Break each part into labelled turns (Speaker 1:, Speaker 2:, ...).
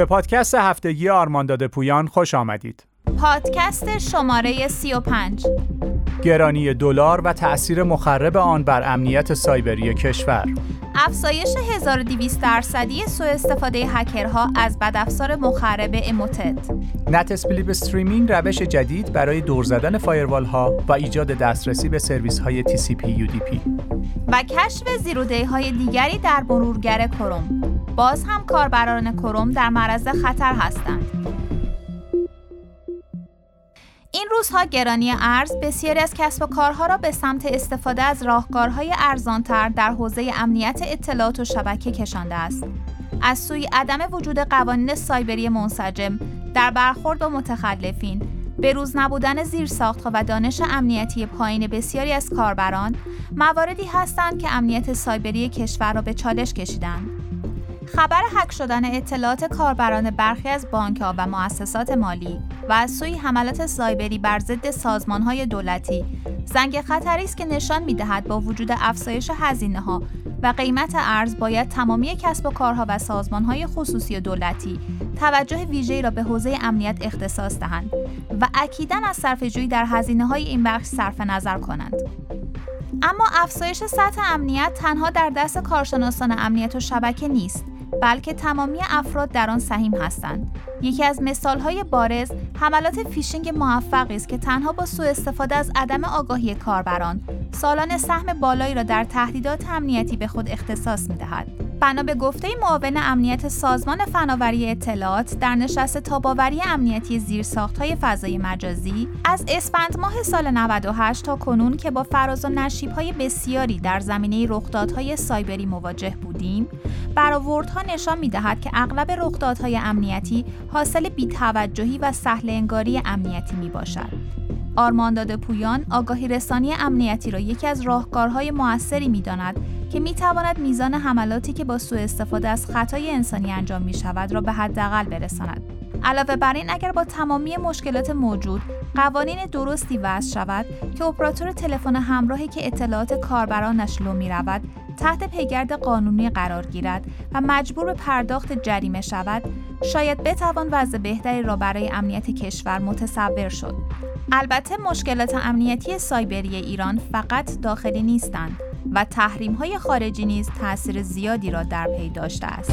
Speaker 1: به پادکست هفتگی آرمان داده پویان خوش آمدید.
Speaker 2: پادکست شماره 35
Speaker 1: گرانی دلار و تأثیر مخرب آن بر امنیت سایبری کشور.
Speaker 2: افزایش 1200 درصدی سوء استفاده هکرها از بدافزار مخرب
Speaker 1: Emotet. NAT Slipstreaming روش جدید برای دور زدن firewall ها و ایجاد دسترسی به سرویس های TCP UDP
Speaker 2: و کشف zero-day های دیگری در مرورگر کروم باز هم کاربران کروم در معرض خطر هستند این روزها گرانی ارز بسیاری از کسب و کارها را به سمت استفاده از راهکارهای ارزانتر در حوزه امنیت اطلاعات و شبکه کشانده است. از سوی عدم وجود قوانین سایبری منسجم در برخورد با متخلفین، به روز نبودن زیرساختها و دانش امنیتی پایین بسیاری از کاربران، مواردی هستند که امنیت سایبری کشور را به چالش کشیدند. خبر حک شدن اطلاعات کاربران برخی از بانکها و مؤسسات مالی و از سوی حملات سایبری بر ضد سازمانهای دولتی زنگ خطری است که نشان می‌دهد با وجود افزایش هزینه ها و قیمت ارز باید تمامی کسب و کارها و سازمانهای خصوصی و دولتی توجه ویژه‌ای را به حوزه امنیت اختصاص دهند و اکیدا از صرفه‌جویی در هزینه های این بخش صرف نظر کنند. اما افزایش سطح امنیت تنها در دست کارشناسان امنیت و شبکه نیست بلکه تمامی افراد در آن سهیم هستند. یکی از مثالهای بارز حملات فیشینگ موفقی است که تنها با سوء استفاده از عدم آگاهی کاربران سالانه سهم بالایی را در تهدیدات امنیتی به خود اختصاص می‌دهد. بنا به گفته معاون امنیت سازمان فناوری اطلاعات در نشست تاب‌آوری امنیتی زیرساختهای فضای مجازی از اسفند ماه سال 98 تا کنون که با فراز و نشیب‌های بسیاری در زمینه رخدادهای سایبری مواجه بودیم برآوردها نشان می‌دهد که اغلب رخدادهای امنیتی حاصل بیتوجهی و سهل انگاری امنیتی می‌باشد. آرمانداد پویان آگاهی رسانی امنیتی را یکی از راهکارهای موثری می‌داند که می تواند میزان حملاتی که با سوء استفاده از خطای انسانی انجام می شود را به حداقل برساند. علاوه بر این اگر با تمامی مشکلات موجود قوانین درستی وضع شود که اپراتور تلفن همراهی که اطلاعات کاربرانش لو می رود تحت پیگرد قانونی قرار گیرد و مجبور به پرداخت جریمه شود شاید بتوان وضع بهتری را برای امنیت کشور متصور شد البته مشکلات امنیتی سایبری ایران فقط داخلی نیستند و تحریم های خارجی نیز تاثیر زیادی را در پی داشته است.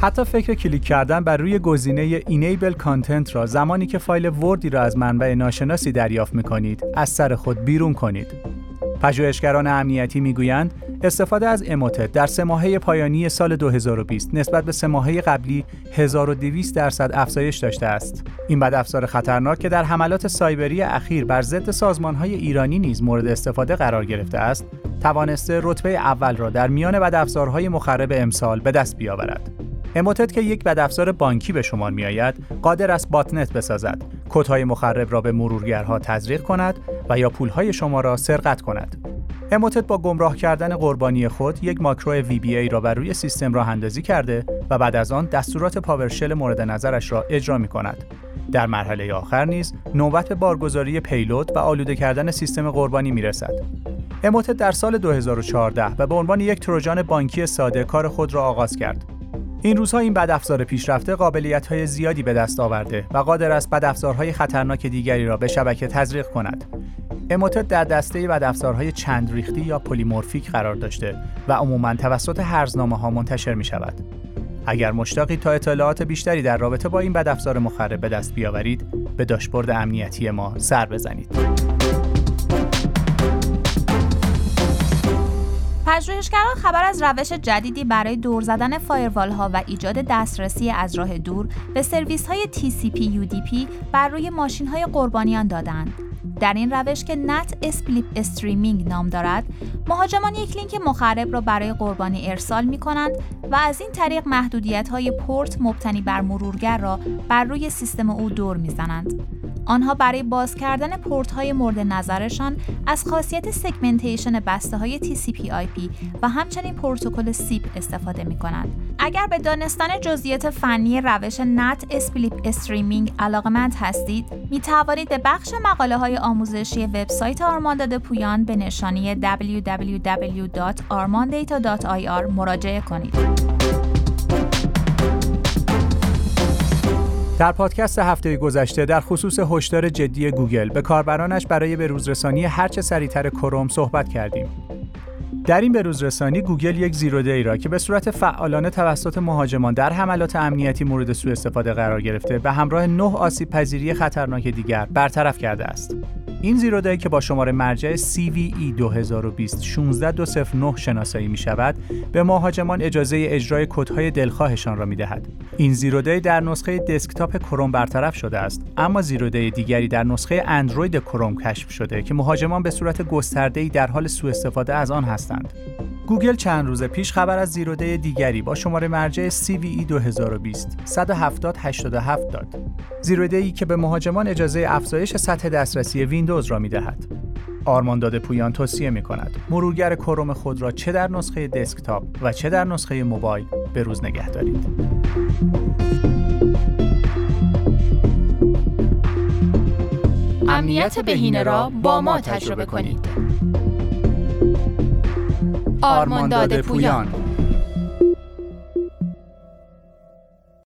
Speaker 1: حتی فکر کلیک کردن بر روی گزینه Enable Content را زمانی که فایل وردی را از منبع ناشناسی دریافت می کنید از سر خود بیرون کنید. پژوهشگران امنیتی می‌گویند استفاده از اموتت در سه ماهه پایانی سال 2020 نسبت به سه ماهه قبلی 1200 درصد افزایش داشته است. این بد افزار خطرناک که در حملات سایبری اخیر بر ضد سازمانهای ایرانی نیز مورد استفاده قرار گرفته است، توانسته رتبه اول را در میان بد افزارهای مخرب امسال به دست بیاورد. اموتت که یک بدافزار بانکی به شمار می آید قادر است باتنت بسازد کدهای مخرب را به مرورگرها تزریق کند و یا پولهای شما را سرقت کند اموتت با گمراه کردن قربانی خود یک ماکرو VBA را بر روی سیستم راه اندازی کرده و بعد از آن دستورات پاورشل مورد نظرش را اجرا می کند. در مرحله آخر نیز نوبت به بارگذاری پیلوت و آلوده کردن سیستم قربانی می رسد. اموتت در سال 2014 و به عنوان یک تروجان بانکی ساده کار خود را آغاز کرد این روزها این بدافزار پیشرفته قابلیت های زیادی به دست آورده و قادر است بدافزارهای خطرناک دیگری را به شبکه تزریق کند. اموتت در دسته بدافزارهای چند ریختی یا پلیمورفیک قرار داشته و عموما توسط هرزنامه ها منتشر می شود. اگر مشتاقی تا اطلاعات بیشتری در رابطه با این بدافزار مخرب به دست بیاورید، به داشبورد امنیتی ما سر بزنید.
Speaker 2: پژوهشگران خبر از روش جدیدی برای دور زدن firewall ها و ایجاد دسترسی از راه دور به سرویس های TCP UDP بر روی ماشین های قربانیان دادند. در این روش که NAT Slipstreaming نام دارد، مهاجمان یک لینک مخرب را برای قربانی ارسال می کنند و از این طریق محدودیت های پورت مبتنی بر مرورگر را بر روی سیستم او دور می زنند. آنها برای باز کردن پورت های مورد نظرشان از خاصیت segmentation بسته های TCP/IP و همچنین پروتکل SIP استفاده می کنند. اگر به دانستن جزئیات فنی روش NAT Slipstreaming علاقمند هستید، می توانید به بخش مقاله های آموزشی وبسایت آرمان داده پویان به نشانی www.armandata.ir مراجعه کنید.
Speaker 1: در پادکست هفته گذشته در خصوص هشدار جدی گوگل به کاربرانش برای به روزرسانی هرچه سریعتر کروم صحبت کردیم. در این بروزرسانی گوگل یک زیرو را که به صورت فعالانه توسط مهاجمان در حملات امنیتی مورد سوء استفاده قرار گرفته به همراه نه آسیب پذیری خطرناک دیگر برطرف کرده است. این زیرو که با شماره مرجع CVE 2020 16209 شناسایی می شود به مهاجمان اجازه اجرای کدهای دلخواهشان را می دهد. این زیرو در نسخه دسکتاپ کروم برطرف شده است اما زیرو دیگری در نسخه اندروید کروم کشف شده که مهاجمان به صورت گسترده‌ای در حال سوء استفاده از آن هستند. گوگل چند روز پیش خبر از zero-day دیگری با شماره مرجع CVE 2020 17087 داد. zero-day ای که به مهاجمان اجازه افزایش سطح دسترسی ویندوز را می دهد. آرمان داده پویان توصیه می کند مرورگر کروم خود را چه در نسخه دسکتاپ و چه در نسخه موبایل به روز نگه دارید.
Speaker 3: امنیت بهینه را با ما تجربه کنید. آرمان داده پویان.